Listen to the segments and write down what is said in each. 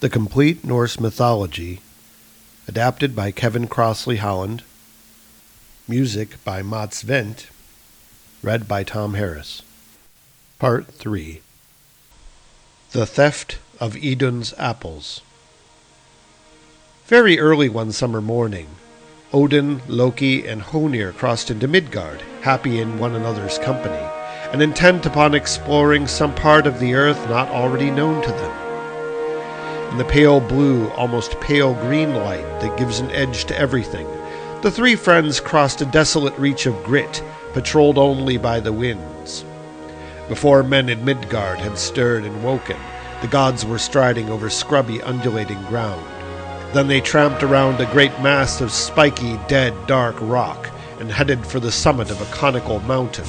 The Complete Norse Mythology, adapted by Kevin Crossley Holland. Music by Mats Wendt, read by Tom Harris. Part 3 The Theft of Idun's Apples. Very early one summer morning, Odin, Loki, and Honir crossed into Midgard, happy in one another's company, and intent upon exploring some part of the earth not already known to them in the pale blue, almost pale green light that gives an edge to everything. The three friends crossed a desolate reach of grit, patrolled only by the winds. Before men in Midgard had stirred and woken, the gods were striding over scrubby, undulating ground. Then they tramped around a great mass of spiky, dead, dark rock and headed for the summit of a conical mountain.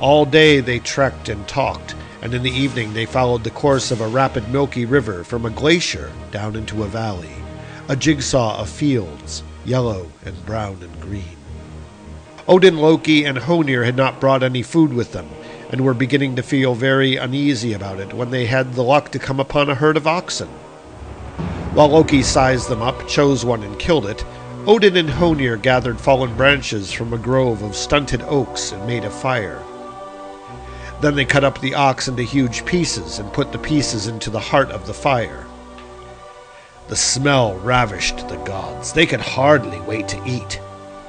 All day they trekked and talked, and in the evening they followed the course of a rapid milky river from a glacier down into a valley, a jigsaw of fields, yellow and brown and green. Odin, Loki, and Honir had not brought any food with them, and were beginning to feel very uneasy about it when they had the luck to come upon a herd of oxen. While Loki sized them up, chose one, and killed it, Odin and Honir gathered fallen branches from a grove of stunted oaks and made a fire. Then they cut up the ox into huge pieces and put the pieces into the heart of the fire. The smell ravished the gods. They could hardly wait to eat.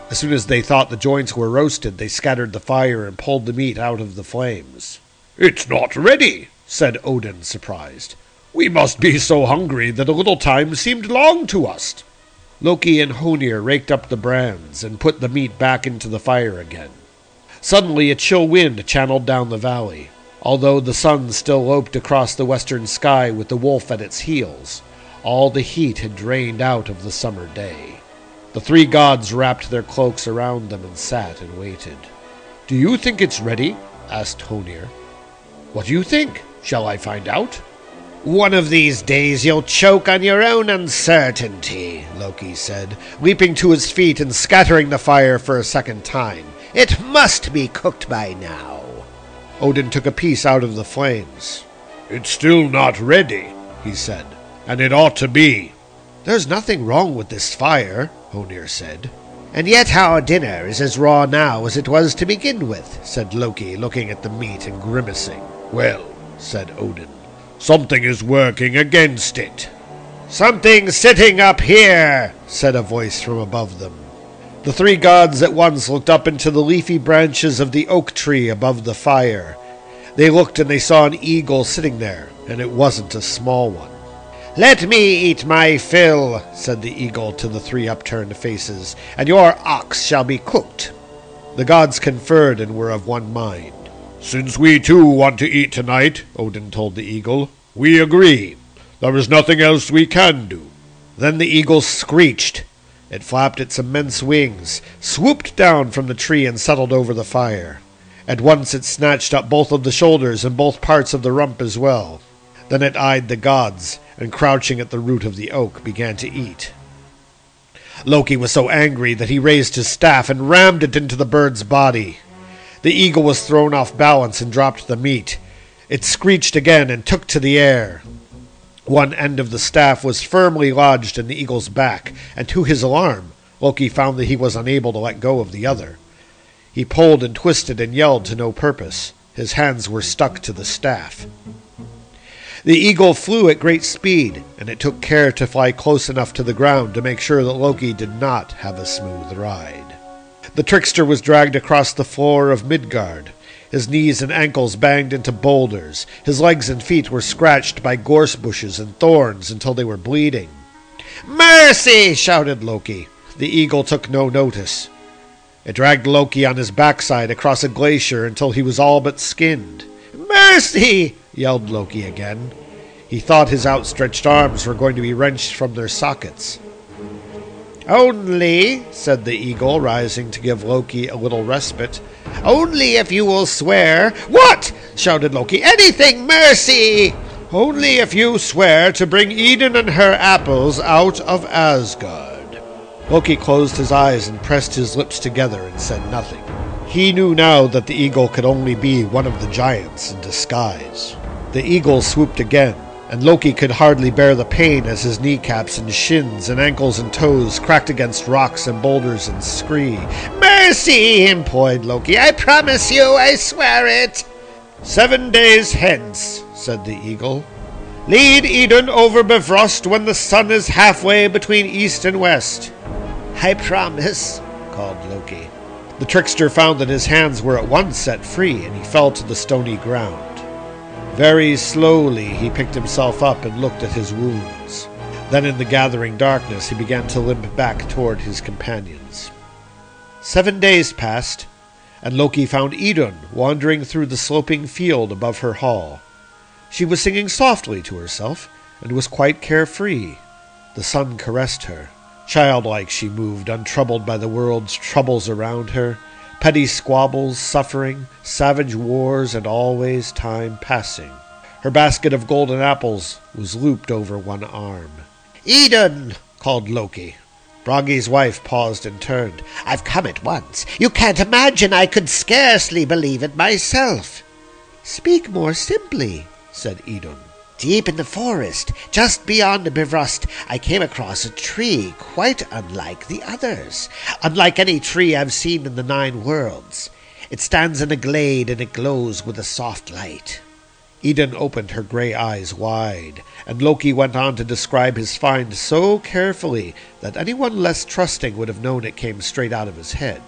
As soon as they thought the joints were roasted, they scattered the fire and pulled the meat out of the flames. It's not ready, said Odin, surprised. We must be so hungry that a little time seemed long to us. Loki and Honir raked up the brands and put the meat back into the fire again. Suddenly, a chill wind channeled down the valley, although the sun still loped across the western sky with the wolf at its heels. All the heat had drained out of the summer day. The three gods wrapped their cloaks around them and sat and waited. Do you think it's ready? asked Honir. What do you think? Shall I find out? One of these days you'll choke on your own uncertainty, Loki said, leaping to his feet and scattering the fire for a second time. It must be cooked by now. Odin took a piece out of the flames. It's still not ready, he said, and it ought to be. There's nothing wrong with this fire, Honir said. And yet our dinner is as raw now as it was to begin with, said Loki, looking at the meat and grimacing. Well, said Odin, something is working against it. Something sitting up here, said a voice from above them. The three gods at once looked up into the leafy branches of the oak tree above the fire. They looked and they saw an eagle sitting there, and it wasn't a small one. Let me eat my fill, said the eagle to the three upturned faces, and your ox shall be cooked. The gods conferred and were of one mind. Since we too want to eat tonight, Odin told the eagle, we agree. There is nothing else we can do. Then the eagle screeched it flapped its immense wings, swooped down from the tree, and settled over the fire. At once it snatched up both of the shoulders and both parts of the rump as well. Then it eyed the gods, and crouching at the root of the oak, began to eat. Loki was so angry that he raised his staff and rammed it into the bird's body. The eagle was thrown off balance and dropped the meat. It screeched again and took to the air. One end of the staff was firmly lodged in the eagle's back, and to his alarm, Loki found that he was unable to let go of the other. He pulled and twisted and yelled to no purpose. His hands were stuck to the staff. The eagle flew at great speed, and it took care to fly close enough to the ground to make sure that Loki did not have a smooth ride. The trickster was dragged across the floor of Midgard, his knees and ankles banged into boulders. His legs and feet were scratched by gorse bushes and thorns until they were bleeding. Mercy! shouted Loki. The eagle took no notice. It dragged Loki on his backside across a glacier until he was all but skinned. Mercy! yelled Loki again. He thought his outstretched arms were going to be wrenched from their sockets. Only, said the eagle, rising to give Loki a little respite, only if you will swear. What? shouted Loki. Anything, mercy! Only if you swear to bring Idun and her apples out of Asgard. Loki closed his eyes and pressed his lips together and said nothing. He knew now that the eagle could only be one of the giants in disguise. The eagle swooped again, and Loki could hardly bear the pain as his kneecaps and shins and ankles and toes cracked against rocks and boulders and scree. Mercy, implored Loki. I promise you, I swear it. Seven days hence, said the eagle. Lead Idun over Bifrost when the sun is halfway between east and west. I promise, called Loki. The trickster found that his hands were at once set free, and he fell to the stony ground. Very slowly he picked himself up and looked at his wounds. Then, in the gathering darkness, he began to limp back toward his companions. Seven days passed, and Loki found Idun wandering through the sloping field above her hall. She was singing softly to herself, and was quite carefree. The sun caressed her. Childlike she moved, untroubled by the world's troubles around her, petty squabbles, suffering, savage wars, and always time passing. Her basket of golden apples was looped over one arm. Idun, called Loki. Bragi's wife paused and turned. I've come at once. You can't imagine I could scarcely believe it myself. Speak more simply, said Idun. Deep in the forest, just beyond Bifrost, I came across a tree quite unlike the others, unlike any tree I've seen in the Nine Worlds. It stands in a glade and it glows with a soft light. Idun opened her gray eyes wide, and Loki went on to describe his find so carefully that anyone less trusting would have known it came straight out of his head.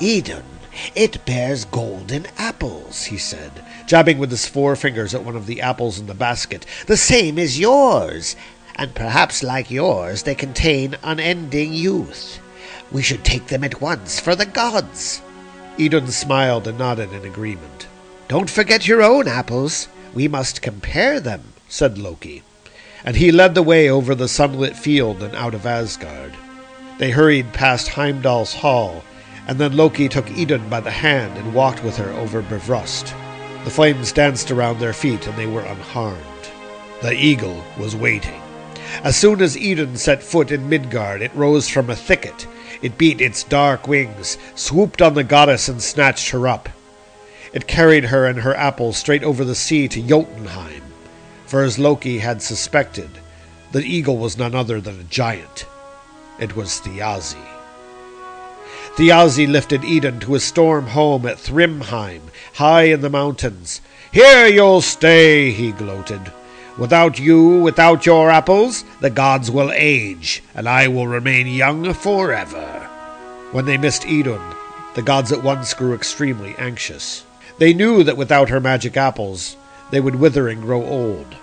Idun, it bears golden apples, he said, jabbing with his forefingers at one of the apples in the basket. The same as yours, and perhaps like yours they contain unending youth. We should take them at once for the gods. Idun smiled and nodded in agreement. Don't forget your own apples. We must compare them, said Loki. And he led the way over the sunlit field and out of Asgard. They hurried past Heimdall's hall and then Loki took Idun by the hand and walked with her over Bifrost. The flames danced around their feet, and they were unharmed. The eagle was waiting. As soon as Idun set foot in Midgard, it rose from a thicket. It beat its dark wings, swooped on the goddess, and snatched her up. It carried her and her apple straight over the sea to Jotunheim, for as Loki had suspected, the eagle was none other than a giant. It was Thiazi. Thiazi lifted Idun to his storm home at Thrymheim, high in the mountains. Here you'll stay, he gloated. Without you, without your apples, the gods will age, and I will remain young forever. When they missed Idun, the gods at once grew extremely anxious. They knew that without her magic apples, they would wither and grow old.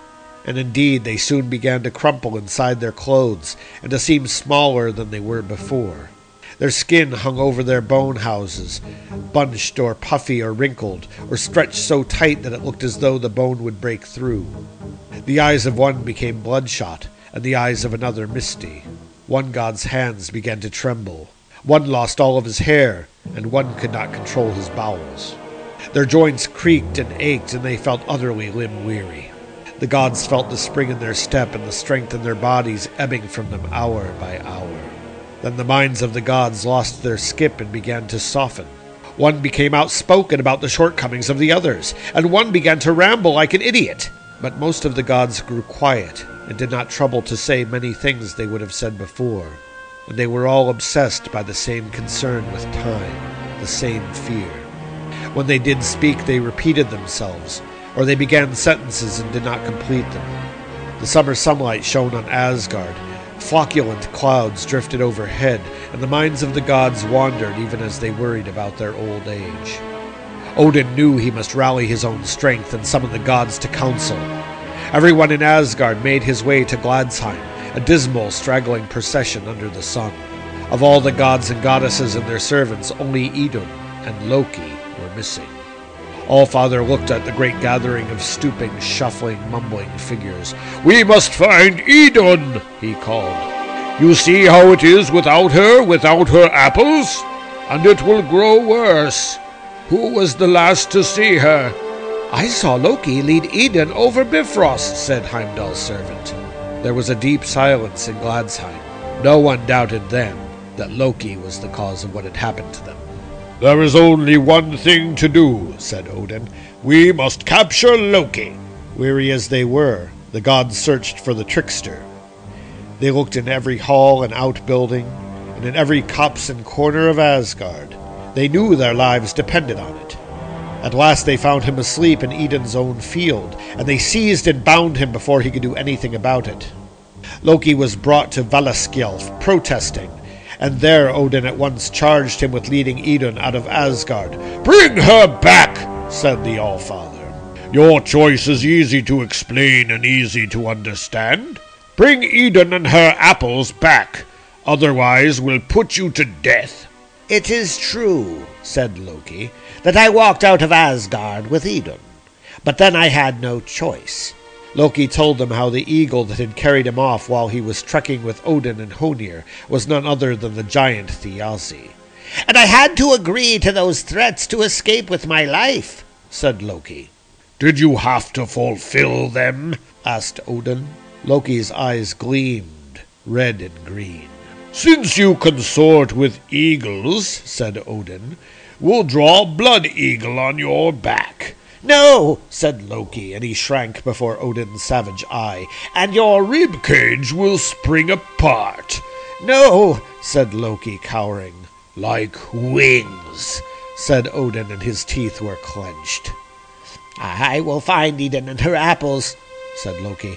And indeed, they soon began to crumple inside their clothes and to seem smaller than they were before. Their skin hung over their bone houses, bunched or puffy or wrinkled, or stretched so tight that it looked as though the bone would break through. The eyes of one became bloodshot, and the eyes of another misty. One god's hands began to tremble. One lost all of his hair, and one could not control his bowels. Their joints creaked and ached, and they felt utterly limb weary. The gods felt the spring in their step and the strength in their bodies ebbing from them hour by hour. Then the minds of the gods lost their skip and began to soften. One became outspoken about the shortcomings of the others, and one began to ramble like an idiot. But most of the gods grew quiet and did not trouble to say many things they would have said before. And they were all obsessed by the same concern with time, the same fear. When they did speak, they repeated themselves, or they began sentences and did not complete them. The summer sunlight shone on Asgard, Flocculent clouds drifted overhead, and the minds of the gods wandered even as they worried about their old age. Odin knew he must rally his own strength and summon the gods to council. Everyone in Asgard made his way to Gladsheim, a dismal, straggling procession under the sun. Of all the gods and goddesses and their servants, only Idun and Loki were missing. Allfather looked at the great gathering of stooping, shuffling, mumbling figures. We must find Idun, he called. You see how it is without her, without her apples? And it will grow worse. Who was the last to see her? I saw Loki lead Idun over Bifrost, said Heimdall's servant. There was a deep silence in Gladsheim. No one doubted then that Loki was the cause of what had happened to them. There is only one thing to do, said Odin. We must capture Loki. Weary as they were, the gods searched for the trickster. They looked in every hall and outbuilding, and in every copse and corner of Asgard. They knew their lives depended on it. At last they found him asleep in Idun's own field, and they seized and bound him before he could do anything about it. Loki was brought to Valaskjalf, protesting, and there Odin at once charged him with leading Idun out of Asgard. Bring her back, said the Allfather. Your choice is easy to explain and easy to understand. Bring Idun and her apples back, otherwise we'll put you to death. It is true, said Loki, that I walked out of Asgard with Idun, but then I had no choice. Loki told them how the eagle that had carried him off while he was trekking with Odin and Honir was none other than the giant Thiazi. And I had to agree to those threats to escape with my life, said Loki. Did you have to fulfill them? asked Odin. Loki's eyes gleamed, red and green. Since you consort with eagles, said Odin, we'll draw Blood Eagle on your back. No, said Loki, and he shrank before Odin's savage eye, and your rib cage will spring apart. No, said Loki, cowering. Like wings, said Odin, and his teeth were clenched. I will find Idun and her apples, said Loki.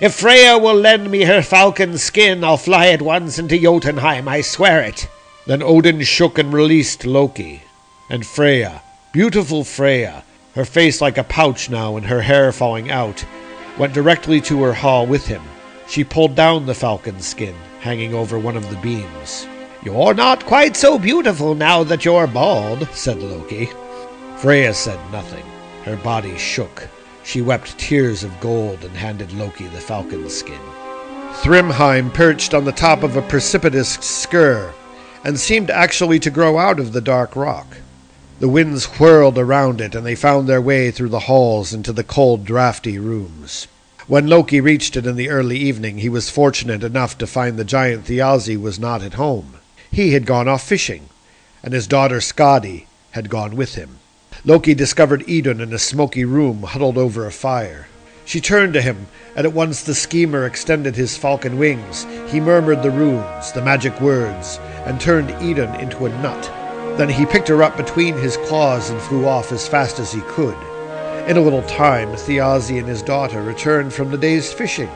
If Freya will lend me her falcon skin, I'll fly at once into Jotunheim, I swear it. Then Odin shook and released Loki. And Freya, beautiful Freya, her face like a pouch now and her hair falling out, went directly to her hall with him. She pulled down the falcon skin, hanging over one of the beams. You're not quite so beautiful now that you're bald, said Loki. Freya said nothing. Her body shook. She wept tears of gold and handed Loki the falcon skin. Thrymheim perched on the top of a precipitous skir and seemed actually to grow out of the dark rock. The winds whirled around it, and they found their way through the halls into the cold, draughty rooms. When Loki reached it in the early evening, he was fortunate enough to find the giant Thiazi was not at home. He had gone off fishing, and his daughter Skadi had gone with him. Loki discovered Idun in a smoky room huddled over a fire. She turned to him, and at once the schemer extended his falcon wings. He murmured the runes, the magic words, and turned Idun into a nut. Then he picked her up between his claws and flew off as fast as he could. In a little time, Thiazi and his daughter returned from the day's fishing.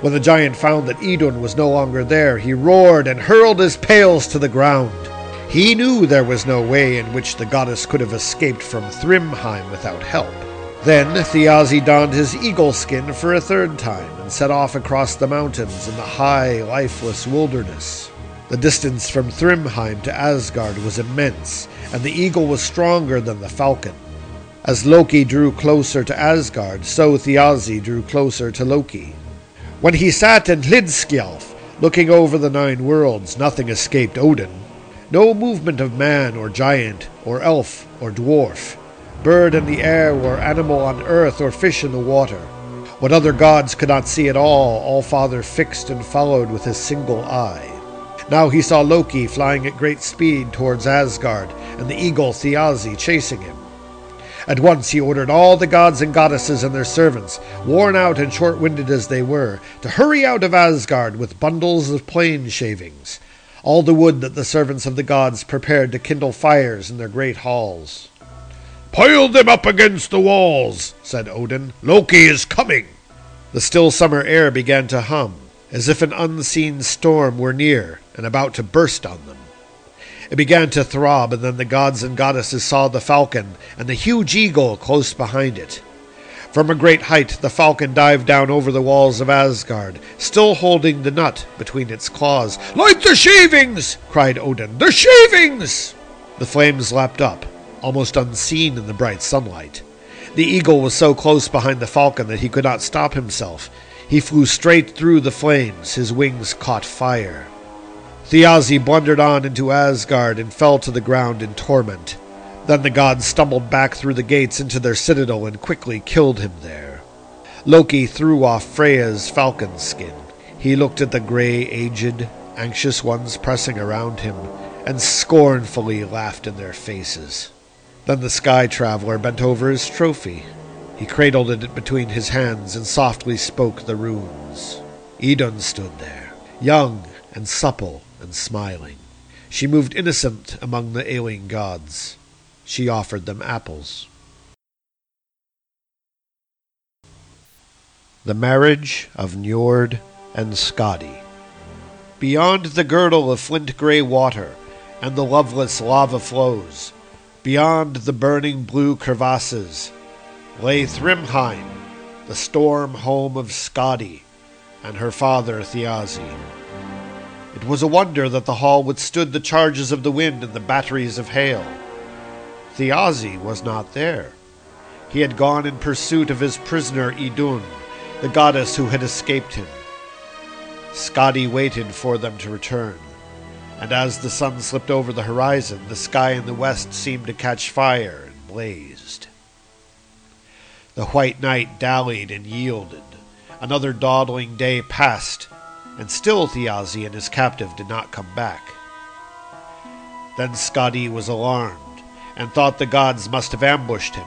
When the giant found that Idun was no longer there, he roared and hurled his pails to the ground. He knew there was no way in which the goddess could have escaped from Thrymheim without help. Then Thiazi donned his eagle skin for a third time and set off across the mountains in the high, lifeless wilderness. The distance from Thrymheim to Asgard was immense, and the eagle was stronger than the falcon. As Loki drew closer to Asgard, so Thiazi drew closer to Loki. When he sat in Hlidskjalf, looking over the nine worlds, nothing escaped Odin. No movement of man or giant or elf or dwarf, bird in the air or animal on earth or fish in the water. What other gods could not see at all, All-Father fixed and followed with his single eye. Now he saw Loki flying at great speed towards Asgard, and the eagle Thiazi chasing him. At once he ordered all the gods and goddesses and their servants, worn out and short winded as they were, to hurry out of Asgard with bundles of plane shavings, all the wood that the servants of the gods prepared to kindle fires in their great halls. Pile them up against the walls, said Odin. Loki is coming. The still summer air began to hum, as if an unseen storm were near and about to burst on them. It began to throb, and then the gods and goddesses saw the falcon and the huge eagle close behind it. From a great height, the falcon dived down over the walls of Asgard, still holding the nut between its claws. Light the shavings! cried Odin. The shavings! The flames leapt up, almost unseen in the bright sunlight. The eagle was so close behind the falcon that he could not stop himself. He flew straight through the flames, his wings caught fire. Thiazi blundered on into Asgard and fell to the ground in torment. Then the gods stumbled back through the gates into their citadel and quickly killed him there. Loki threw off Freya's falcon skin. He looked at the gray, aged, anxious ones pressing around him, and scornfully laughed in their faces. Then the sky traveler bent over his trophy. He cradled it between his hands and softly spoke the runes. Idun stood there, young and supple and smiling. She moved innocent among the ailing gods. She offered them apples. The Marriage of Njord and Skadi. Beyond the girdle of flint grey water and the loveless lava flows, beyond the burning blue crevasses, lay Thrymheim, the storm home of Skadi and her father Thiazi. It was a wonder that the hall withstood the charges of the wind and the batteries of hail. Thiazi was not there. He had gone in pursuit of his prisoner Idun, the goddess who had escaped him. Skadi waited for them to return, and as the sun slipped over the horizon, the sky in the west seemed to catch fire and blazed. The white night dallied and yielded. Another dawdling day passed, and still Thiazi and his captive did not come back. Then Skadi was alarmed, and thought the gods must have ambushed him,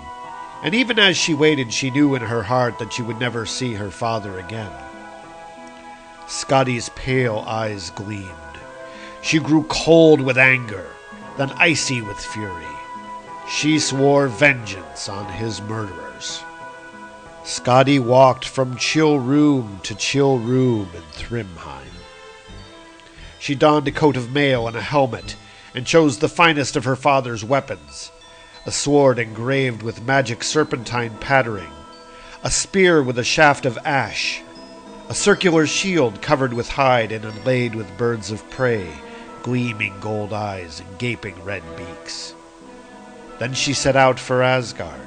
and even as she waited, she knew in her heart that she would never see her father again. Skadi's pale eyes gleamed. She grew cold with anger, then icy with fury. She swore vengeance on his murderers. Skadi walked from chill room to chill room in Thrymheim. She donned a coat of mail and a helmet, and chose the finest of her father's weapons a sword engraved with magic serpentine patterning, a spear with a shaft of ash, a circular shield covered with hide and inlaid with birds of prey, gleaming gold eyes and gaping red beaks. Then she set out for Asgard.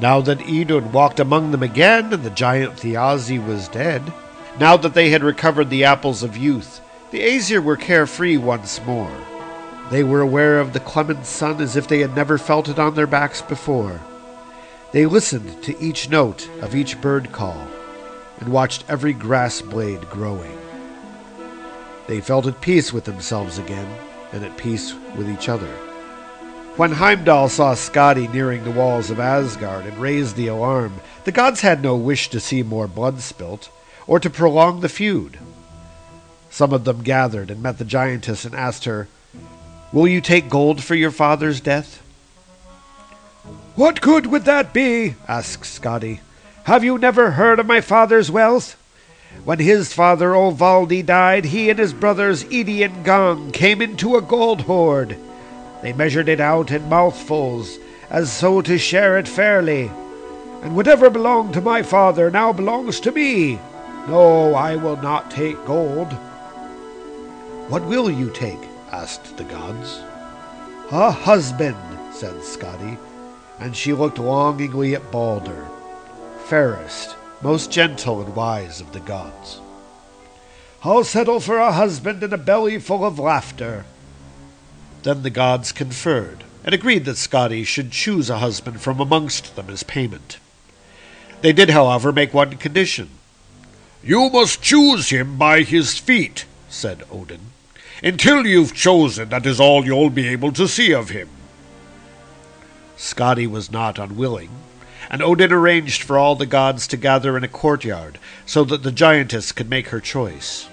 Now that Idun walked among them again, and the giant Thiazi was dead, now that they had recovered the apples of youth, the Aesir were carefree once more. They were aware of the clement sun as if they had never felt it on their backs before. They listened to each note of each bird call and watched every grass blade growing. They felt at peace with themselves again and at peace with each other. When Heimdall saw Skadi nearing the walls of Asgard and raised the alarm, the gods had no wish to see more blood spilt, or to prolong the feud. Some of them gathered and met the giantess and asked her, Will you take gold for your father's death? What good would that be? asked Skadi. Have you never heard of my father's wealth? When his father Olvaldi died, he and his brothers Idi and Gang came into a gold hoard. They measured it out in mouthfuls, as so to share it fairly. And whatever belonged to my father now belongs to me. No, I will not take gold. What will you take? asked the gods. A husband, said Skadi, and she looked longingly at Balder, fairest, most gentle and wise of the gods. I'll settle for a husband and a belly full of laughter, then the gods conferred, and agreed that Skadi should choose a husband from amongst them as payment. They did, however, make one condition. You must choose him by his feet, said Odin. Until you've chosen, that is all you'll be able to see of him. Skadi was not unwilling, and Odin arranged for all the gods to gather in a courtyard so that the giantess could make her choice.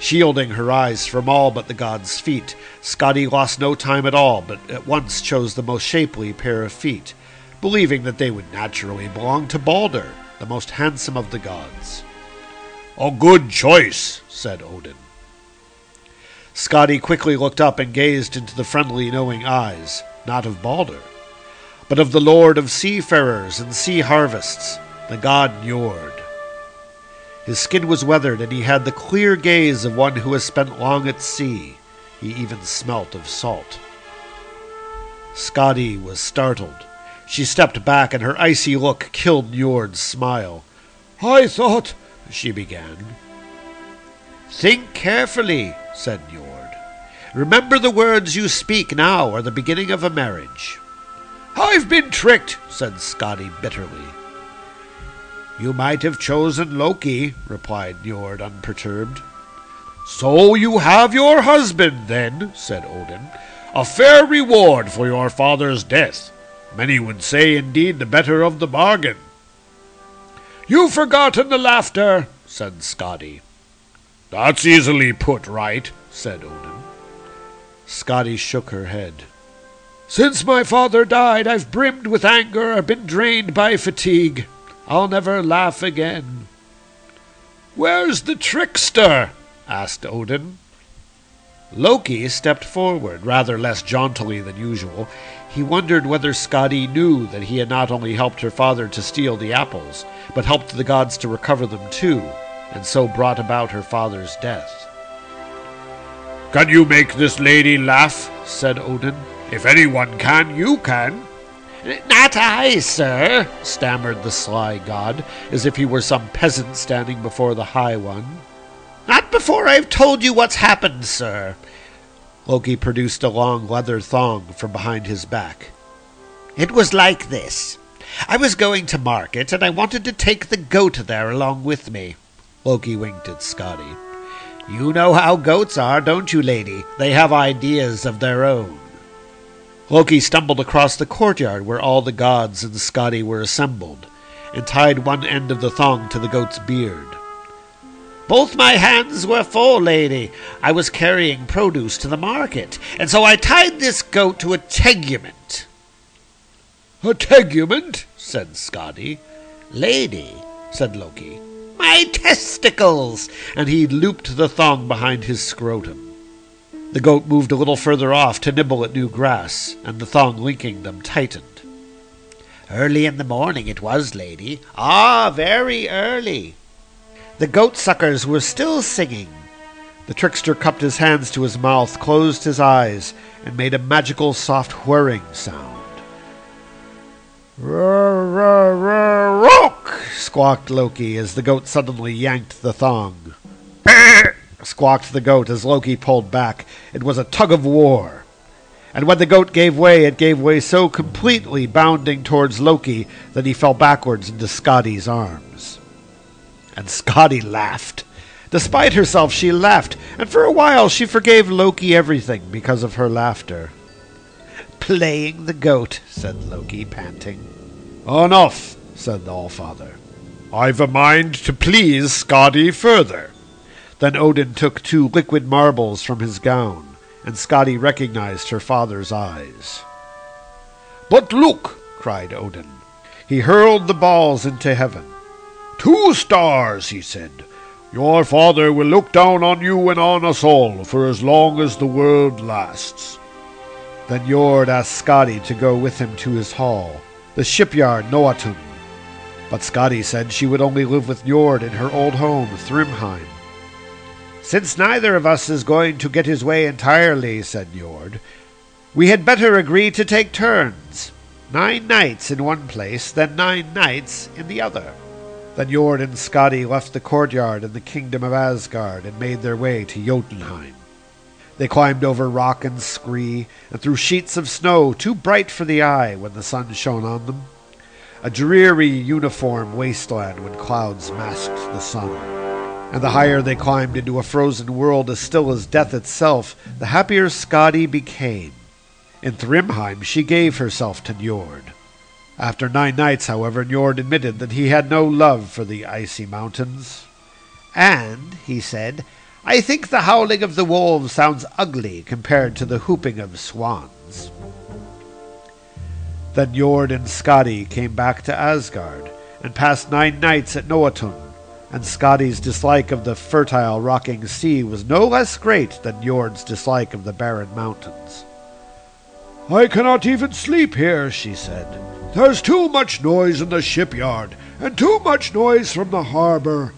Shielding her eyes from all but the god's feet, Skadi lost no time at all, but at once chose the most shapely pair of feet, believing that they would naturally belong to Balder, the most handsome of the gods. A good choice, said Odin. Skadi quickly looked up and gazed into the friendly, knowing eyes, not of Balder, but of the lord of seafarers and sea harvests, the god Njord. His skin was weathered, and he had the clear gaze of one who has spent long at sea. He even smelt of salt. Skadi was startled. She stepped back, and her icy look killed Njord's smile. I thought, she began. Think carefully, said Njord. Remember the words you speak now are the beginning of a marriage. I've been tricked, said Skadi bitterly. You might have chosen Loki, replied Njord unperturbed. So you have your husband, then, said Odin. A fair reward for your father's death. Many would say, indeed, the better of the bargain. You've forgotten the laughter, said Skadi. That's easily put right, said Odin. Skadi shook her head. Since my father died, I've brimmed with anger, been drained by fatigue. I'll never laugh again. Where's the trickster? asked Odin. Loki stepped forward, rather less jauntily than usual. He wondered whether Skadi knew that he had not only helped her father to steal the apples, but helped the gods to recover them too, and so brought about her father's death. Can you make this lady laugh? said Odin. If anyone can, you can. Not I, sir, stammered the sly god, as if he were some peasant standing before the High One. Not before I've told you what's happened, sir. Loki produced a long leather thong from behind his back. It was like this. I was going to market, and I wanted to take the goat there along with me. Loki winked at Skadi. You know how goats are, don't you, lady? They have ideas of their own. Loki stumbled across the courtyard where all the gods and Skadi were assembled, and tied one end of the thong to the goat's beard. Both my hands were full, lady. I was carrying produce to the market, and so I tied this goat to a tegument. A tegument? said Skadi. Lady, said Loki. My testicles! And he looped the thong behind his scrotum. The goat moved a little further off to nibble at new grass, and the thong linking them tightened. Early in the morning it was, lady. Ah, very early. The goat suckers were still singing. The trickster cupped his hands to his mouth, closed his eyes, and made a magical soft whirring sound. Rook! squawked Loki as the goat suddenly yanked the thong squawked the goat as Loki pulled back. It was a tug of war. And when the goat gave way, it gave way so completely, bounding towards Loki, that he fell backwards into Skadi's arms. And Skadi laughed. Despite herself, she laughed, and for a while she forgave Loki everything because of her laughter. Playing the goat, said Loki, panting. Enough, said the Allfather. I've a mind to please Skadi further. Then Odin took two liquid marbles from his gown, and Skadi recognized her father's eyes. But look! cried Odin. He hurled the balls into heaven. Two stars, he said. Your father will look down on you and on us all for as long as the world lasts. Then Njord asked Skadi to go with him to his hall, the shipyard Noatun. But Skadi said she would only live with Njord in her old home, Thrymheim. Since neither of us is going to get his way entirely, said Njord, we had better agree to take turns. Nine nights in one place, then nine nights in the other. Then Njord and Skadi left the courtyard in the kingdom of Asgard and made their way to Jotunheim. They climbed over rock and scree, and through sheets of snow too bright for the eye when the sun shone on them. A dreary, uniform wasteland when clouds masked the sun and the higher they climbed into a frozen world as still as death itself, the happier Skadi became. In Thrymheim she gave herself to Njord. After nine nights, however, Njord admitted that he had no love for the icy mountains. And, he said, I think the howling of the wolves sounds ugly compared to the whooping of swans. Then Njord and Skadi came back to Asgard, and passed nine nights at Noatun, and Skadi's dislike of the fertile rocking sea was no less great than Njord's dislike of the barren mountains. I cannot even sleep here, she said. There's too much noise in the shipyard, and too much noise from the harbor.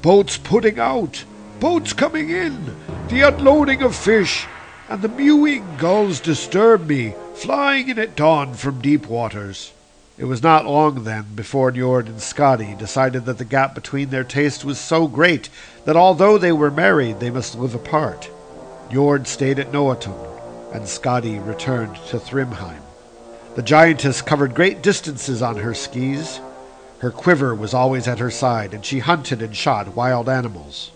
Boats putting out, boats coming in, the unloading of fish, and the mewing gulls disturb me, flying in at dawn from deep waters. It was not long, then, before Njord and Skadi decided that the gap between their tastes was so great that although they were married, they must live apart. Njord stayed at Noatun, and Skadi returned to Thrymheim. The giantess covered great distances on her skis. Her quiver was always at her side, and she hunted and shot wild animals.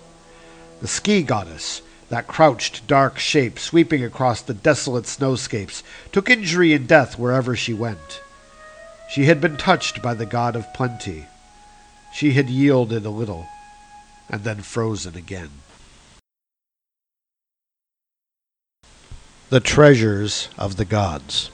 The ski goddess, That crouched, dark shape, sweeping across the desolate snowscapes, took injury and death wherever she went. She had been touched by the god of plenty. She had yielded a little, and then frozen again. The Treasures of the Gods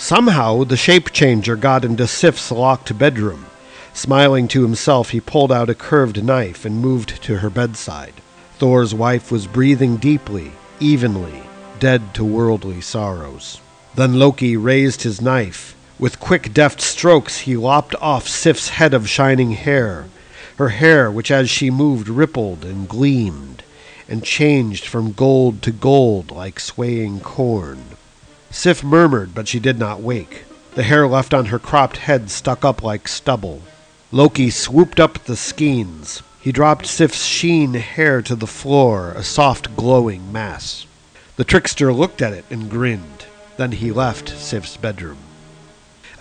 Somehow the shape changer got into Sif's locked bedroom. Smiling to himself, he pulled out a curved knife and moved to her bedside. Thor's wife was breathing deeply, evenly, dead to worldly sorrows. Then Loki raised his knife. With quick, deft strokes, he lopped off Sif's head of shining hair. Her hair, which as she moved rippled and gleamed, and changed from gold to gold like swaying corn. Sif murmured, but she did not wake. The hair left on her cropped head stuck up like stubble. Loki swooped up the skeins. He dropped Sif's sheen hair to the floor, a soft glowing mass. The trickster looked at it and grinned. Then he left Sif's bedroom.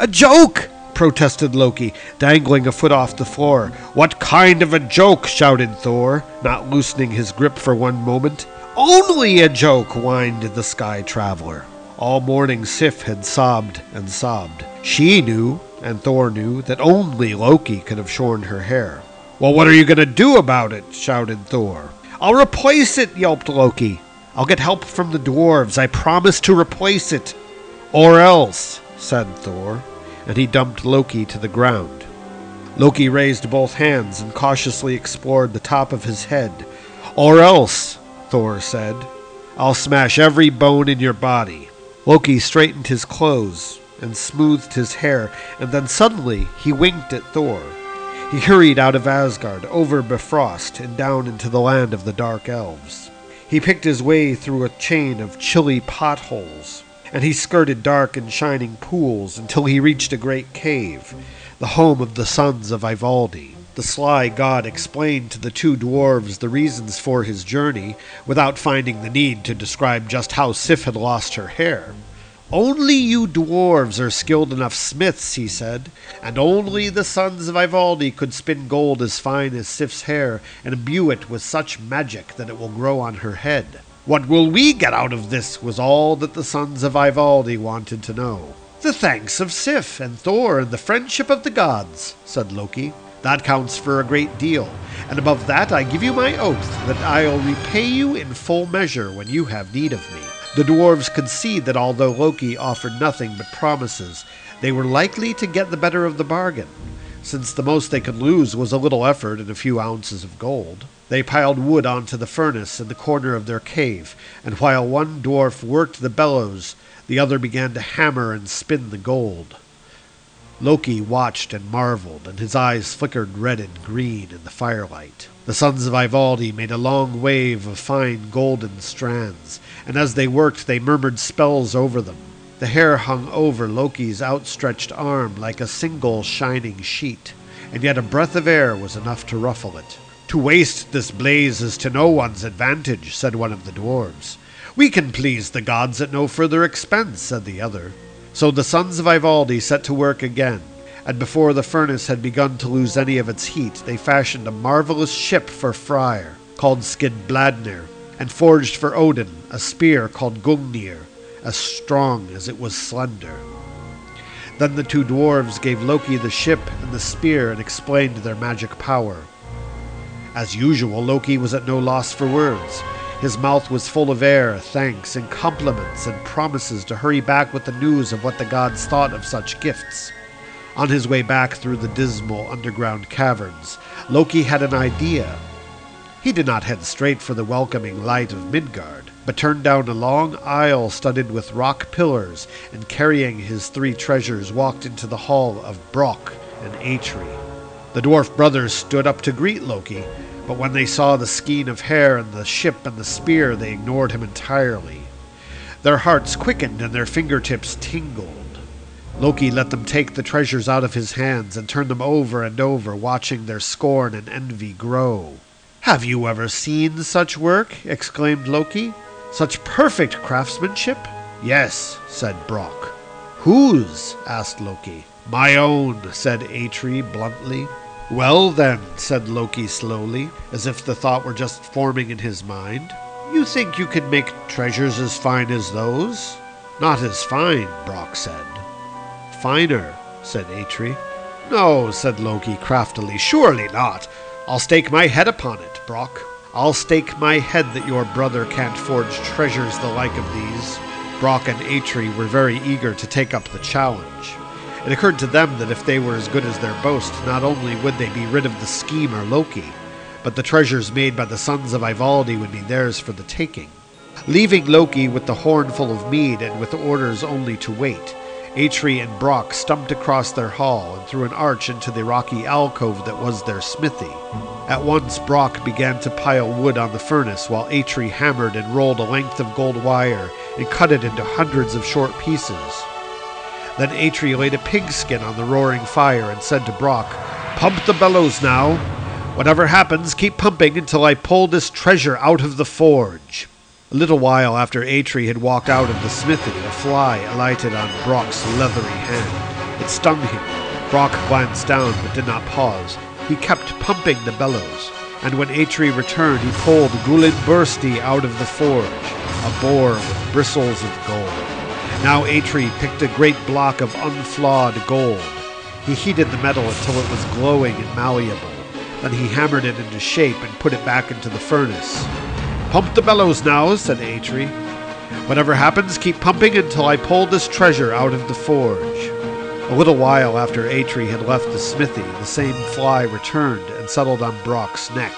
A joke! protested Loki, dangling a foot off the floor. What kind of a joke? shouted Thor, not loosening his grip for one moment. Only a joke, whined the sky traveler. All morning Sif had sobbed and sobbed. She knew, and Thor knew, that only Loki could have shorn her hair. Well, what are you going to do about it? shouted Thor. I'll replace it, yelped Loki. I'll get help from the dwarves. I promise to replace it. Or else, said Thor, and he dumped Loki to the ground. Loki raised both hands and cautiously explored the top of his head. Or else, Thor said, I'll smash every bone in your body. Loki straightened his clothes and smoothed his hair, and then suddenly he winked at Thor. He hurried out of Asgard, over Bifrost, and down into the land of the Dark Elves. He picked his way through a chain of chilly potholes, and he skirted dark and shining pools until he reached a great cave, the home of the sons of Ivaldi. The sly god explained to the two dwarves the reasons for his journey, without finding the need to describe just how Sif had lost her hair. Only you dwarves are skilled enough smiths, he said, and only the sons of Ivaldi could spin gold as fine as Sif's hair and imbue it with such magic that it will grow on her head. What will we get out of this? was all that the sons of Ivaldi wanted to know. The thanks of Sif and Thor and the friendship of the gods, said Loki. That counts for a great deal, and above that I give you my oath that I'll repay you in full measure when you have need of me. The dwarves could see that although Loki offered nothing but promises, they were likely to get the better of the bargain, since the most they could lose was a little effort and a few ounces of gold. They piled wood onto the furnace in the corner of their cave, and while one dwarf worked the bellows, the other began to hammer and spin the gold. Loki watched and marveled, and his eyes flickered red and green in the firelight. The sons of Ivaldi made a long wave of fine golden strands, and as they worked they murmured spells over them. The hair hung over Loki's outstretched arm like a single shining sheet, and yet a breath of air was enough to ruffle it. To waste this blaze is to no one's advantage, said one of the dwarves. We can please the gods at no further expense, said the other. So the sons of Ivaldi set to work again, and before the furnace had begun to lose any of its heat, they fashioned a marvelous ship for Freyr, called Skidbladnir, and forged for Odin a spear called Gungnir, as strong as it was slender. Then the two dwarves gave Loki the ship and the spear and explained their magic power. As usual, Loki was at no loss for words. His mouth was full of air, thanks, and compliments, and promises to hurry back with the news of what the gods thought of such gifts. On his way back through the dismal underground caverns, Loki had an idea. He did not head straight for the welcoming light of Midgard, but turned down a long aisle studded with rock pillars, and carrying his three treasures, walked into the hall of Brock and Eitri. The dwarf brothers stood up to greet Loki, but when they saw the skein of hair and the ship and the spear, they ignored him entirely. Their hearts quickened and their fingertips tingled. Loki let them take the treasures out of his hands and turn them over and over, watching their scorn and envy grow. Have you ever seen such work? exclaimed Loki. Such perfect craftsmanship? Yes, said Brock. Whose? asked Loki. My own, said Eitri bluntly. Well, then, said Loki slowly, as if the thought were just forming in his mind, You think you could make treasures as fine as those? Not as fine, Brock said. Finer, said Eitri. No, said Loki craftily, surely not. I'll stake my head upon it, Brock. I'll stake my head that your brother can't forge treasures the like of these. Brock and Eitri were very eager to take up the challenge. It occurred to them that if they were as good as their boast, not only would they be rid of the schemer Loki, but the treasures made by the sons of Ivaldi would be theirs for the taking. Leaving Loki with the horn full of mead and with orders only to wait, Eitri and Brock stumped across their hall and through an arch into the rocky alcove that was their smithy. At once Brock began to pile wood on the furnace, while Eitri hammered and rolled a length of gold wire and cut it into hundreds of short pieces. Then Eitri laid a pigskin on the roaring fire and said to Brock, Pump the bellows now. Whatever happens, keep pumping until I pull this treasure out of the forge. A little while after Eitri had walked out of the smithy, a fly alighted on Brock's leathery hand. It stung him. Brock glanced down but did not pause. He kept pumping the bellows, and when Eitri returned, he pulled Gulin Bursti out of the forge, a boar with bristles of gold. Now Eitri picked a great block of unflawed gold. He heated the metal until it was glowing and malleable. Then he hammered it into shape and put it back into the furnace. Pump the bellows now, said Eitri. Whatever happens, keep pumping until I pull this treasure out of the forge. A little while after Eitri had left the smithy, the same fly returned and settled on Brock's neck.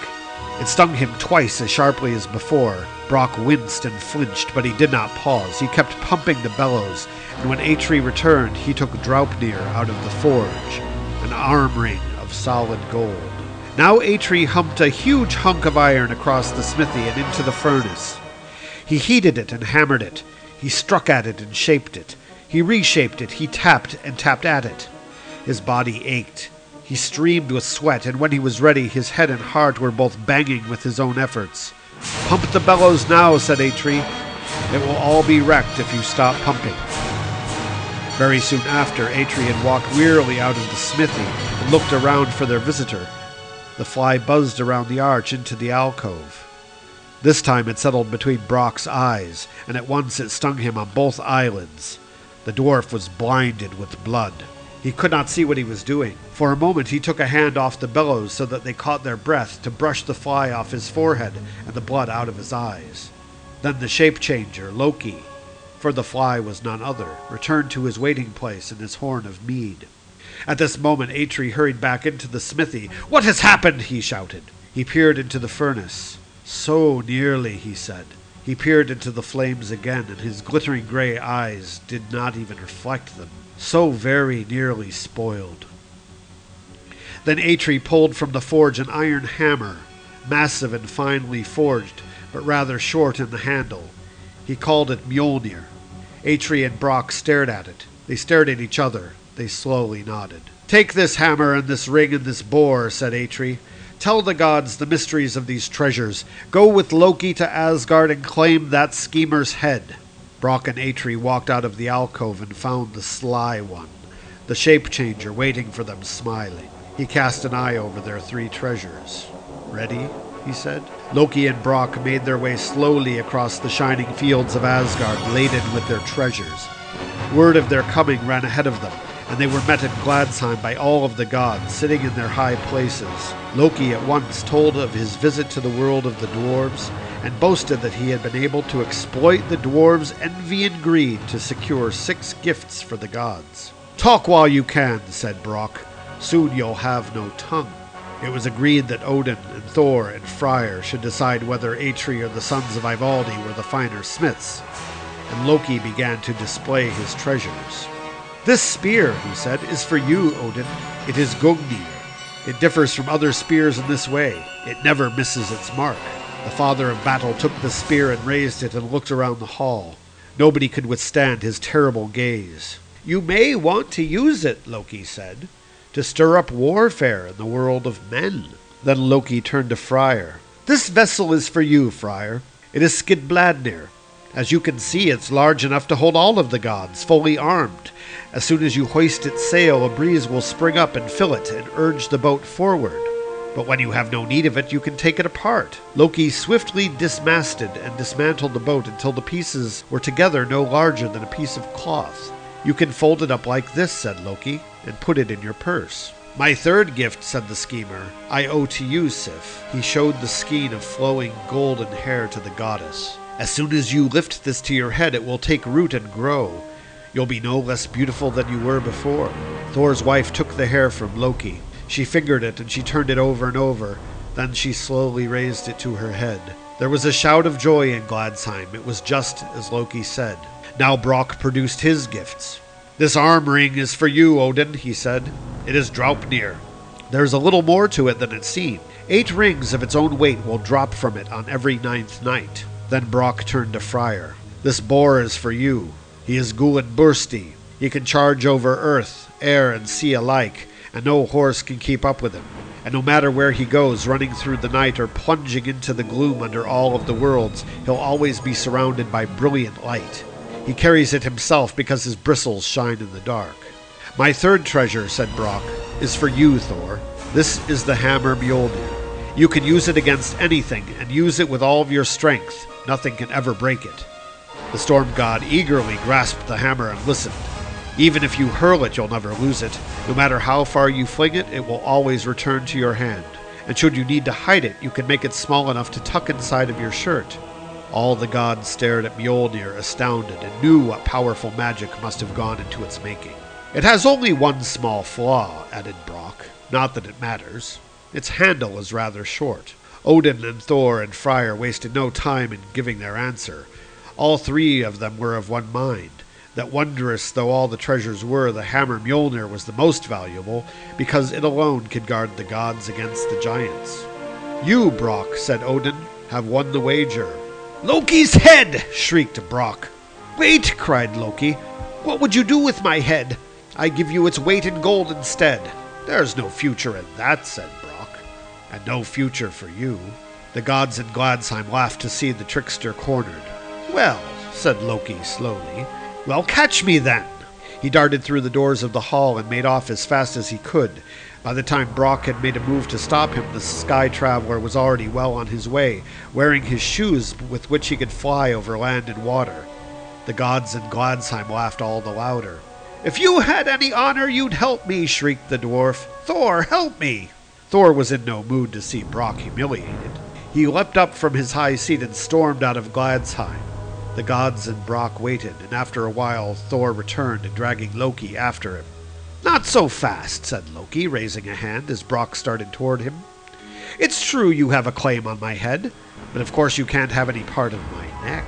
It stung him twice as sharply as before. Brock winced and flinched, but he did not pause. He kept pumping the bellows, and when Eitri returned, he took Draupnir out of the forge, an arm ring of solid gold. Now Eitri humped a huge hunk of iron across the smithy and into the furnace. He heated it and hammered it. He struck at it and shaped it. He reshaped it. He tapped and tapped at it. His body ached. He streamed with sweat, and when he was ready, his head and heart were both banging with his own efforts. Pump the bellows now, said Eitri. It will all be wrecked if you stop pumping. Very soon after, Eitri had walked wearily out of the smithy and looked around for their visitor. The fly buzzed around the arch into the alcove. This time it settled between Brock's eyes, and at once it stung him on both eyelids. The dwarf was blinded with blood. He could not see what he was doing. For a moment he took a hand off the bellows so that they caught their breath to brush the fly off his forehead and the blood out of his eyes. Then the shape changer, Loki, for the fly was none other, returned to his waiting place in his horn of mead. At this moment, Eitri hurried back into the smithy. What has happened? he shouted. He peered into the furnace. So nearly, he said. He peered into the flames again, and his glittering gray eyes did not even reflect them. So very nearly spoiled. Then Eitri pulled from the forge an iron hammer, massive and finely forged, but rather short in the handle. He called it Mjolnir. Eitri and Brock stared at it. They stared at each other. They slowly nodded. Take this hammer and this ring and this boar, said Eitri. Tell the gods the mysteries of these treasures. Go with Loki to Asgard and claim that schemer's head. Brock and Eitri walked out of the alcove and found the sly one, the shape changer, waiting for them, smiling. He cast an eye over their three treasures. Ready? he said. Loki and Brock made their way slowly across the shining fields of Asgard, laden with their treasures. Word of their coming ran ahead of them, and they were met at Gladsheim by all of the gods, sitting in their high places. Loki at once told of his visit to the world of the dwarves, and boasted that he had been able to exploit the dwarves' envy and greed to secure six gifts for the gods. Talk while you can, said Brock. Soon you'll have no tongue. It was agreed that Odin and Thor and Freyr should decide whether Eitri or the sons of Ivaldi were the finer smiths, and Loki began to display his treasures. This spear, he said, is for you, Odin. It is Gungnir. It differs from other spears in this way. It never misses its mark. The father of battle took the spear and raised it and looked around the hall. Nobody could withstand his terrible gaze. You may want to use it, Loki said, to stir up warfare in the world of men. Then Loki turned to Freyr. This vessel is for you, Freyr. It is Skidbladnir. As you can see, it's large enough to hold all of the gods, fully armed. As soon as you hoist its sail, a breeze will spring up and fill it and urge the boat forward. But when you have no need of it, you can take it apart. Loki swiftly dismasted and dismantled the boat until the pieces were together no larger than a piece of cloth. You can fold it up like this, said Loki, and put it in your purse. My third gift, said the schemer, I owe to you, Sif. He showed the skein of flowing golden hair to the goddess. As soon as you lift this to your head, it will take root and grow. You'll be no less beautiful than you were before. Thor's wife took the hair from Loki. She fingered it and she turned it over and over. Then she slowly raised it to her head. There was a shout of joy in Gladsheim. It was just as Loki said. Now Brock produced his gifts. This arm ring is for you, Odin, he said. It is Draupnir. There's a little more to it than it seemed. Eight rings of its own weight will drop from it on every ninth night. Then Brock turned to Freyr. This boar is for you. He is Gullinbursti. He can charge over earth, air, and sea alike, and no horse can keep up with him. And no matter where he goes, running through the night or plunging into the gloom under all of the worlds, he'll always be surrounded by brilliant light. He carries it himself because his bristles shine in the dark. My third treasure, said Brock, is for you, Thor. This is the hammer Mjolnir. You can use it against anything, and use it with all of your strength. Nothing can ever break it. The storm god eagerly grasped the hammer and listened. Even if you hurl it, you'll never lose it. No matter how far you fling it, it will always return to your hand. And should you need to hide it, you can make it small enough to tuck inside of your shirt. All the gods stared at Mjolnir, astounded, and knew what powerful magic must have gone into its making. It has only one small flaw, added Brock. Not that it matters. Its handle is rather short. Odin and Thor and Freyr wasted no time in giving their answer. All three of them were of one mind that wondrous though all the treasures were, the hammer Mjolnir was the most valuable, because it alone could guard the gods against the giants. You, Brock, said Odin, have won the wager. Loki's head! shrieked Brock. Wait, cried Loki. What would you do with my head? I give you its weight in gold instead. There's no future in that, said Brock, and no future for you. The gods in Gladsheim laughed to see the trickster cornered. Well, said Loki slowly, well, catch me then! He darted through the doors of the hall and made off as fast as he could. By the time Brock had made a move to stop him, the sky traveler was already well on his way, wearing his shoes with which he could fly over land and water. The gods in Gladsheim laughed all the louder. If you had any honor, you'd help me, shrieked the dwarf. Thor, help me! Thor was in no mood to see Brock humiliated. He leapt up from his high seat and stormed out of Gladsheim. The gods and Brock waited, and after a while Thor returned, dragging Loki after him. Not so fast, said Loki, raising a hand as Brock started toward him. It's true you have a claim on my head, but of course you can't have any part of my neck.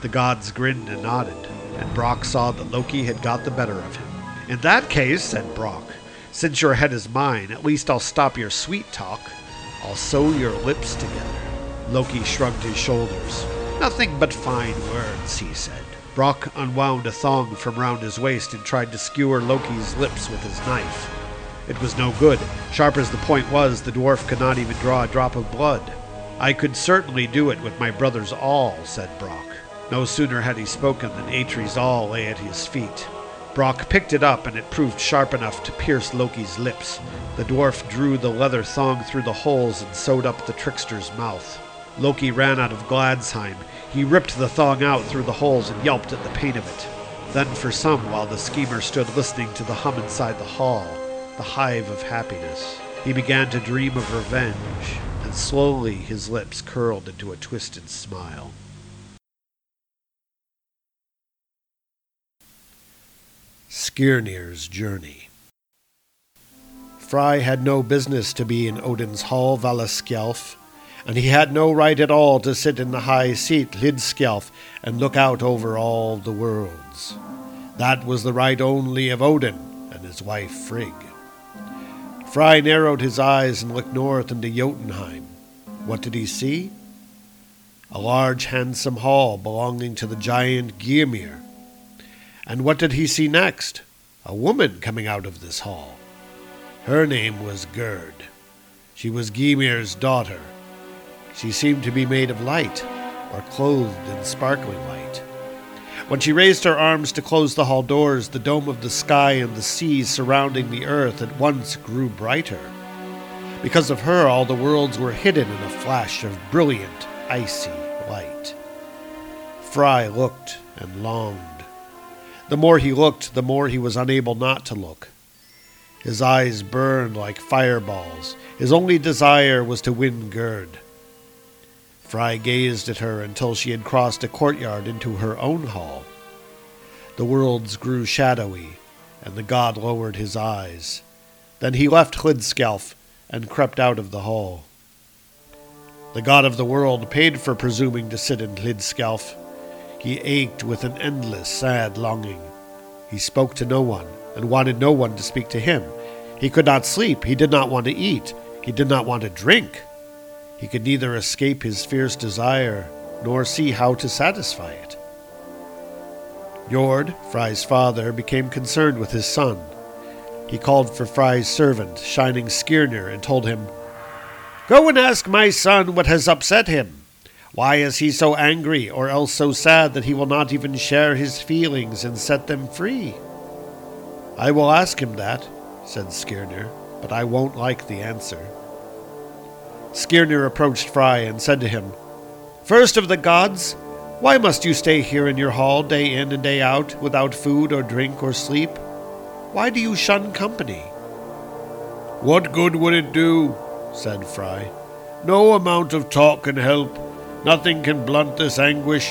The gods grinned and nodded, and Brock saw that Loki had got the better of him. In that case, said Brock, since your head is mine, at least I'll stop your sweet talk. I'll sew your lips together. Loki shrugged his shoulders. Nothing but fine words, he said. Brock unwound a thong from round his waist and tried to skewer Loki's lips with his knife. It was no good. Sharp as the point was, the dwarf could not even draw a drop of blood. I could certainly do it with my brother's awl, said Brock. No sooner had he spoken than Eitri's awl lay at his feet. Brock picked it up, and it proved sharp enough to pierce Loki's lips. The dwarf drew the leather thong through the holes and sewed up the trickster's mouth. Loki ran out of Gladsheim. He ripped the thong out through the holes and yelped at the pain of it. Then, for some while the schemer stood listening to the hum inside the hall, the hive of happiness, he began to dream of revenge, and slowly his lips curled into a twisted smile. Skirnir's Journey Frey had no business to be in Odin's hall, Valaskjalf, and he had no right at all to sit in the high seat, Hlidskjalf, and look out over all the worlds. That was the right only of Odin and his wife Frigg. Frey narrowed his eyes and looked north into Jotunheim. What did he see? A large, handsome hall belonging to the giant Gymir. And what did he see next? A woman coming out of this hall. Her name was Gerd. She was Gymir's daughter, she seemed to be made of light, or clothed in sparkling light. When she raised her arms to close the hall doors, the dome of the sky and the seas surrounding the earth at once grew brighter. Because of her, all the worlds were hidden in a flash of brilliant, icy light. Frey looked and longed. The more he looked, the more he was unable not to look. His eyes burned like fireballs. His only desire was to win Gerd. Frey gazed at her until she had crossed a courtyard into her own hall. The worlds grew shadowy, and the god lowered his eyes. Then he left Hlidskjalf and crept out of the hall. The god of the world paid for presuming to sit in Hlidskjalf. He ached with an endless, sad longing. He spoke to no one, and wanted no one to speak to him. He could not sleep, he did not want to eat, he did not want to drink. He could neither escape his fierce desire nor see how to satisfy it. Njord, Frey's father, became concerned with his son. He called for Frey's servant, Shining Skirnir, and told him, Go and ask my son what has upset him. Why is he so angry, or else so sad that he will not even share his feelings and set them free? I will ask him that, said Skirnir, but I won't like the answer. Skirnir approached Frey and said to him, First of the gods, why must you stay here in your hall day in and day out without food or drink or sleep? Why do you shun company? What good would it do? said Frey. No amount of talk can help. Nothing can blunt this anguish.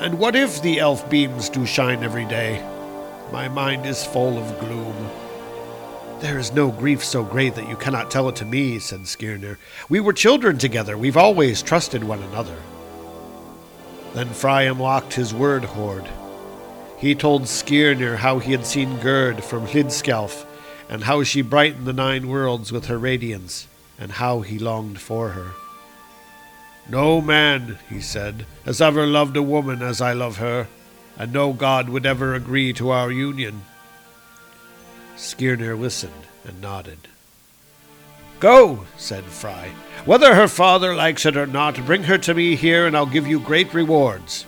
And what if the elf beams do shine every day? My mind is full of gloom. There is no grief so great that you cannot tell it to me, said Skirnir. We were children together. We've always trusted one another. Then Frey unlocked his word hoard. He told Skirnir how he had seen Gerd from Hlidskjalf, and how she brightened the nine worlds with her radiance, and how he longed for her. No man, he said, has ever loved a woman as I love her, and no god would ever agree to our union. Skirnir listened and nodded. Go, said Frey. Whether her father likes it or not, bring her to me here, and I'll give you great rewards.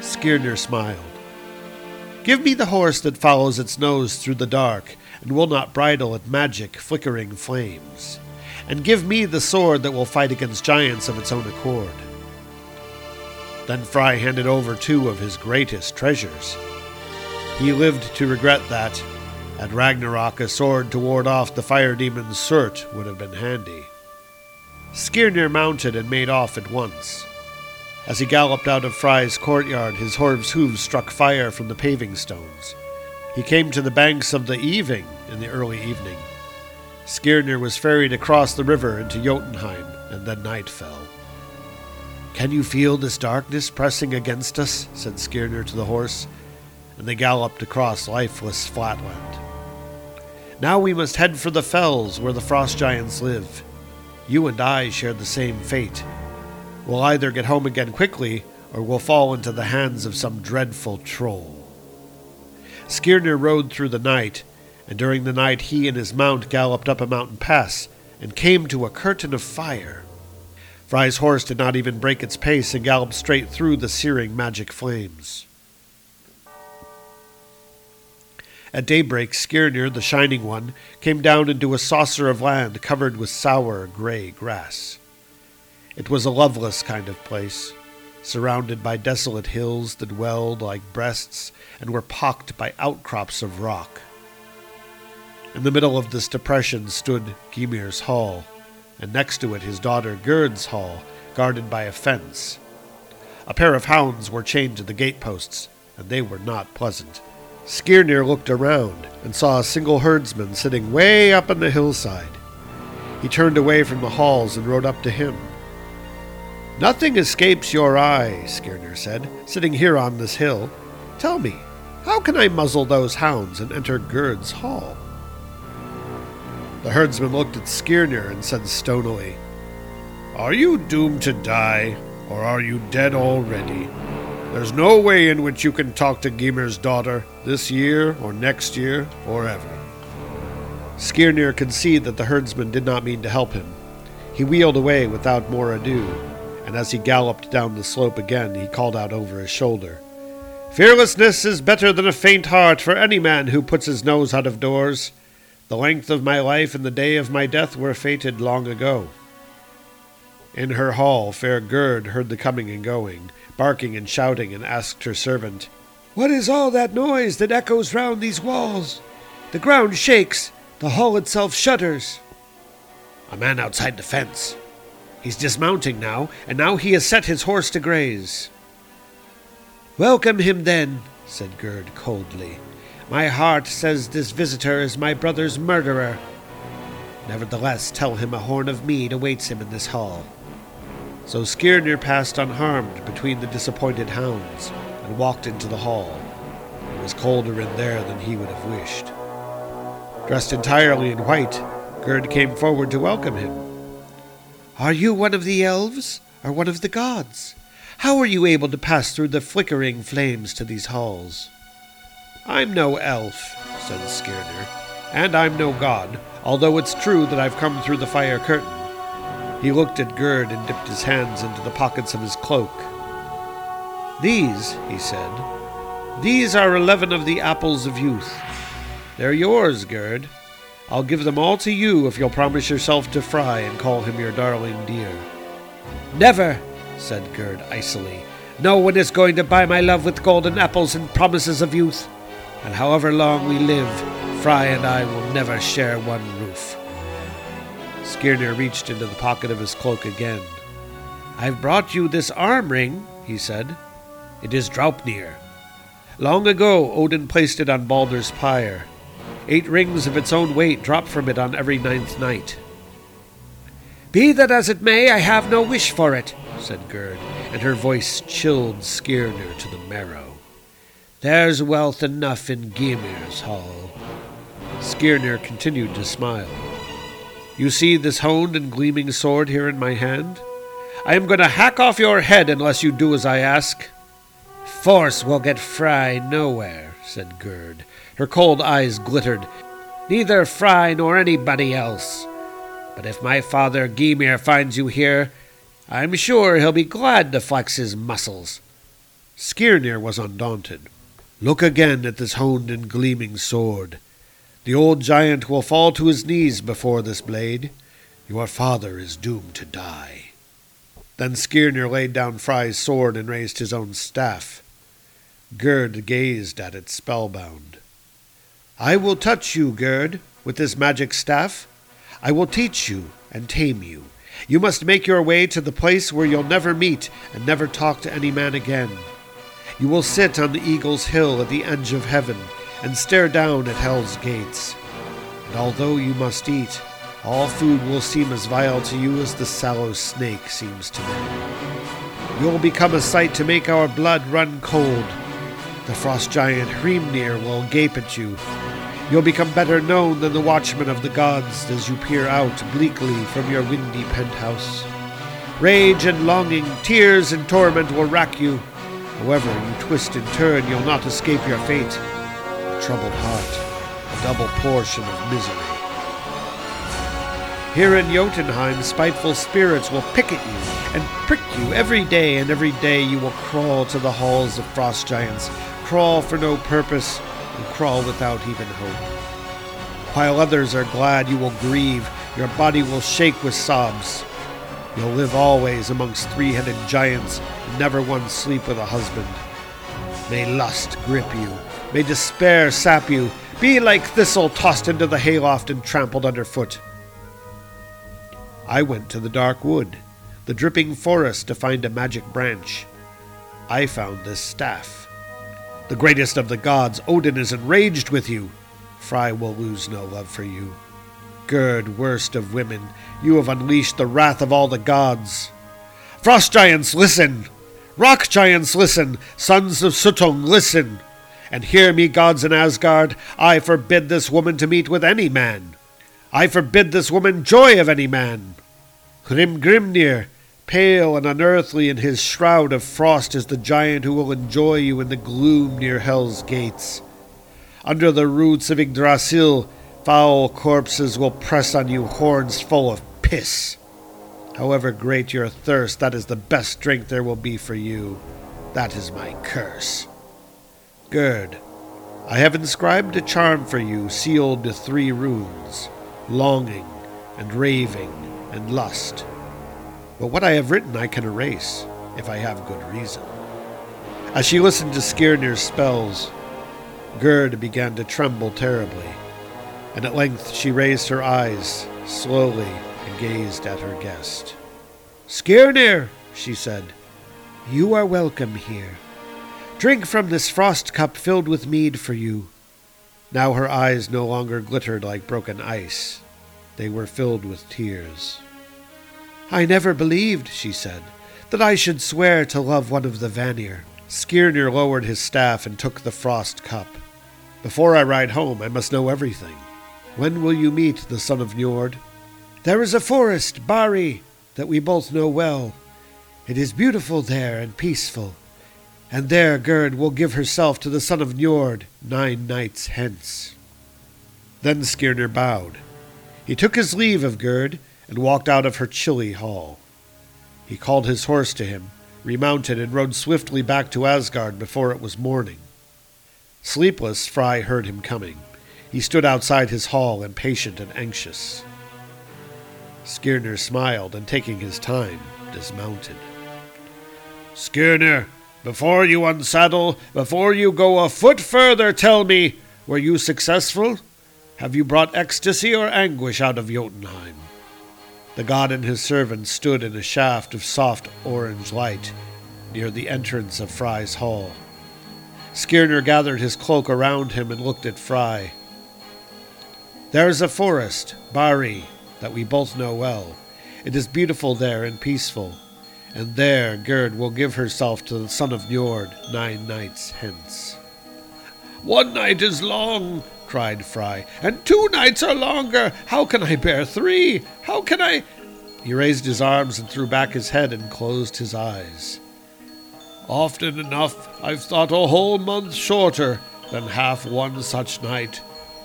Skirnir smiled. Give me the horse that follows its nose through the dark, and will not bridle at magic, flickering flames. And give me the sword that will fight against giants of its own accord. Then Frey handed over two of his greatest treasures. He lived to regret that, at Ragnarok, a sword to ward off the fire demon Surt would have been handy. Skirnir mounted and made off at once. As he galloped out of Frey's courtyard, his horse's hooves struck fire from the paving stones. He came to the banks of the Ifing in the early evening. Skirnir was ferried across the river into Jotunheim, and then night fell. Can you feel this darkness pressing against us? said Skirnir to the horse, and they galloped across lifeless flatland. Now we must head for the fells where the frost giants live. You and I share the same fate. We'll either get home again quickly, or we'll fall into the hands of some dreadful troll. Skirnir rode through the night, and during the night he and his mount galloped up a mountain pass and came to a curtain of fire. Frey's horse did not even break its pace and galloped straight through the searing magic flames. At daybreak, Skirnir, the Shining One, came down into a saucer of land covered with sour gray grass. It was a loveless kind of place, surrounded by desolate hills that welled like breasts and were pocked by outcrops of rock. In the middle of this depression stood Gymir's hall, and next to it his daughter Gerd's hall, guarded by a fence. A pair of hounds were chained to the gateposts, and they were not pleasant. Skirnir looked around and saw a single herdsman sitting way up on the hillside. He turned away from the halls and rode up to him. Nothing escapes your eye, Skirnir said, sitting here on this hill. Tell me, how can I muzzle those hounds and enter Gerd's hall? The herdsman looked at Skirnir and said stonily, Are you doomed to die, or are you dead already? There's no way in which you can talk to Gymir's daughter this year or next year or ever. Skirnir could see that the herdsman did not mean to help him. He wheeled away without more ado, and as he galloped down the slope again, he called out over his shoulder, Fearlessness is better than a faint heart for any man who puts his nose out of doors. The length of my life and the day of my death were fated long ago. In her hall, fair Gerd heard the coming and going, barking and shouting, and asked her servant, What is all that noise that echoes round these walls? The ground shakes, the hall itself shudders. A man outside the fence. He's dismounting now, and now he has set his horse to graze. Welcome him then, said Gerd coldly. My heart says this visitor is my brother's murderer. Nevertheless, tell him a horn of mead awaits him in this hall. So Skirnir passed unharmed between the disappointed hounds and walked into the hall. It was colder in there than he would have wished. Dressed entirely in white, Gerd came forward to welcome him. Are you one of the elves, or one of the gods? How are you able to pass through the flickering flames to these halls? I'm no elf, said Skirnir, and I'm no god, although it's true that I've come through the fire curtain. He looked at Gerd and dipped his hands into the pockets of his cloak. These, he said, these are eleven of the apples of youth. They're yours, Gerd. I'll give them all to you if you'll promise yourself to Frey and call him your darling dear. Never, said Gerd icily. No one is going to buy my love with golden apples and promises of youth and however long we live, Frey and I will never share one roof. Skirnir reached into the pocket of his cloak again. I've brought you this arm ring, he said. It is Draupnir. Long ago, Odin placed it on Baldur's pyre. Eight rings of its own weight drop from it on every ninth night. Be that as it may, I have no wish for it, said Gerd, and her voice chilled Skirnir to the marrow. There's wealth enough in Gymir's hall. Skirnir continued to smile. You see this honed and gleaming sword here in my hand? I am going to hack off your head unless you do as I ask. Force will get Frey nowhere, said Gerd. Her cold eyes glittered. Neither Frey nor anybody else. But if my father Gymir finds you here, I'm sure he'll be glad to flex his muscles. Skirnir was undaunted. Look again at this honed and gleaming sword. The old giant will fall to his knees before this blade. Your father is doomed to die. Then Skirnir laid down Frey's sword and raised his own staff. Gerd gazed at it spellbound. I will touch you, Gerd, with this magic staff. I will teach you and tame you. You must make your way to the place where you'll never meet and never talk to any man again. You will sit on the eagle's hill at the edge of heaven and stare down at hell's gates. And although you must eat, all food will seem as vile to you as the sallow snake seems to me. You will become a sight to make our blood run cold. The frost giant Hrimnir will gape at you. You'll become better known than the watchmen of the gods as you peer out bleakly from your windy penthouse. Rage and longing, tears and torment will rack you However you twist and turn, you'll not escape your fate. Troubled heart, a double portion of misery. Here in Jotunheim, spiteful spirits will pick at you and prick you every day, and every day you will crawl to the halls of frost giants, crawl for no purpose, and crawl without even hope. While others are glad, you will grieve, your body will shake with sobs. You'll live always amongst three headed giants, and never once sleep with a husband. May lust grip you, may despair sap you, be like thistle tossed into the hayloft and trampled underfoot. I went to the dark wood, the dripping forest, to find a magic branch. I found this staff. The greatest of the gods, Odin, is enraged with you. Frey will lose no love for you. Gerd, worst of women, you have unleashed the wrath of all the gods. Frost giants, listen! Rock giants, listen! Sons of Suttung, listen! And hear me, gods in Asgard, I forbid this woman to meet with any man. I forbid this woman joy of any man. Hrimgrimnir, pale and unearthly in his shroud of frost, is the giant who will enjoy you in the gloom near Hell's gates. Under the roots of Yggdrasil, Foul corpses will press on you horns full of piss. However great your thirst, that is the best drink there will be for you. That is my curse. Gerd, I have inscribed a charm for you sealed with three runes longing, and raving, and lust. But what I have written I can erase, if I have good reason. As she listened to Skirnir's spells, Gerd began to tremble terribly, and at length she raised her eyes slowly and gazed at her guest. Skirnir, she said, you are welcome here. Drink from this frost cup filled with mead for you. Now her eyes no longer glittered like broken ice. They were filled with tears. I never believed, she said, that I should swear to love one of the Vanir. Skirnir lowered his staff and took the frost cup. Before I ride home, I must know everything. When will you meet the son of Njord? There is a forest, Bari, that we both know well. It is beautiful there and peaceful. And there Gerd will give herself to the son of Njord nine nights hence. Then Skirnir bowed. He took his leave of Gerd and walked out of her chilly hall. He called his horse to him, remounted, and rode swiftly back to Asgard before it was morning. Sleepless, Frey heard him coming. He stood outside his hall, impatient and anxious. Skirnir smiled, and taking his time, dismounted. Skirnir, before you unsaddle, before you go a foot further, tell me, were you successful? Have you brought ecstasy or anguish out of Jotunheim? The god and his servant stood in a shaft of soft orange light near the entrance of Frey's hall. Skirnir gathered his cloak around him and looked at Frey. There is a forest, Bari, that we both know well. It is beautiful there and peaceful, and there Gerd will give herself to the son of Njord nine nights hence. One night is long, cried Frey, and two nights are longer. How can I bear three? How can I? He raised his arms and threw back his head and closed his eyes. Often enough I've thought a whole month shorter than half one such night,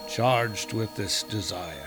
charged with this desire.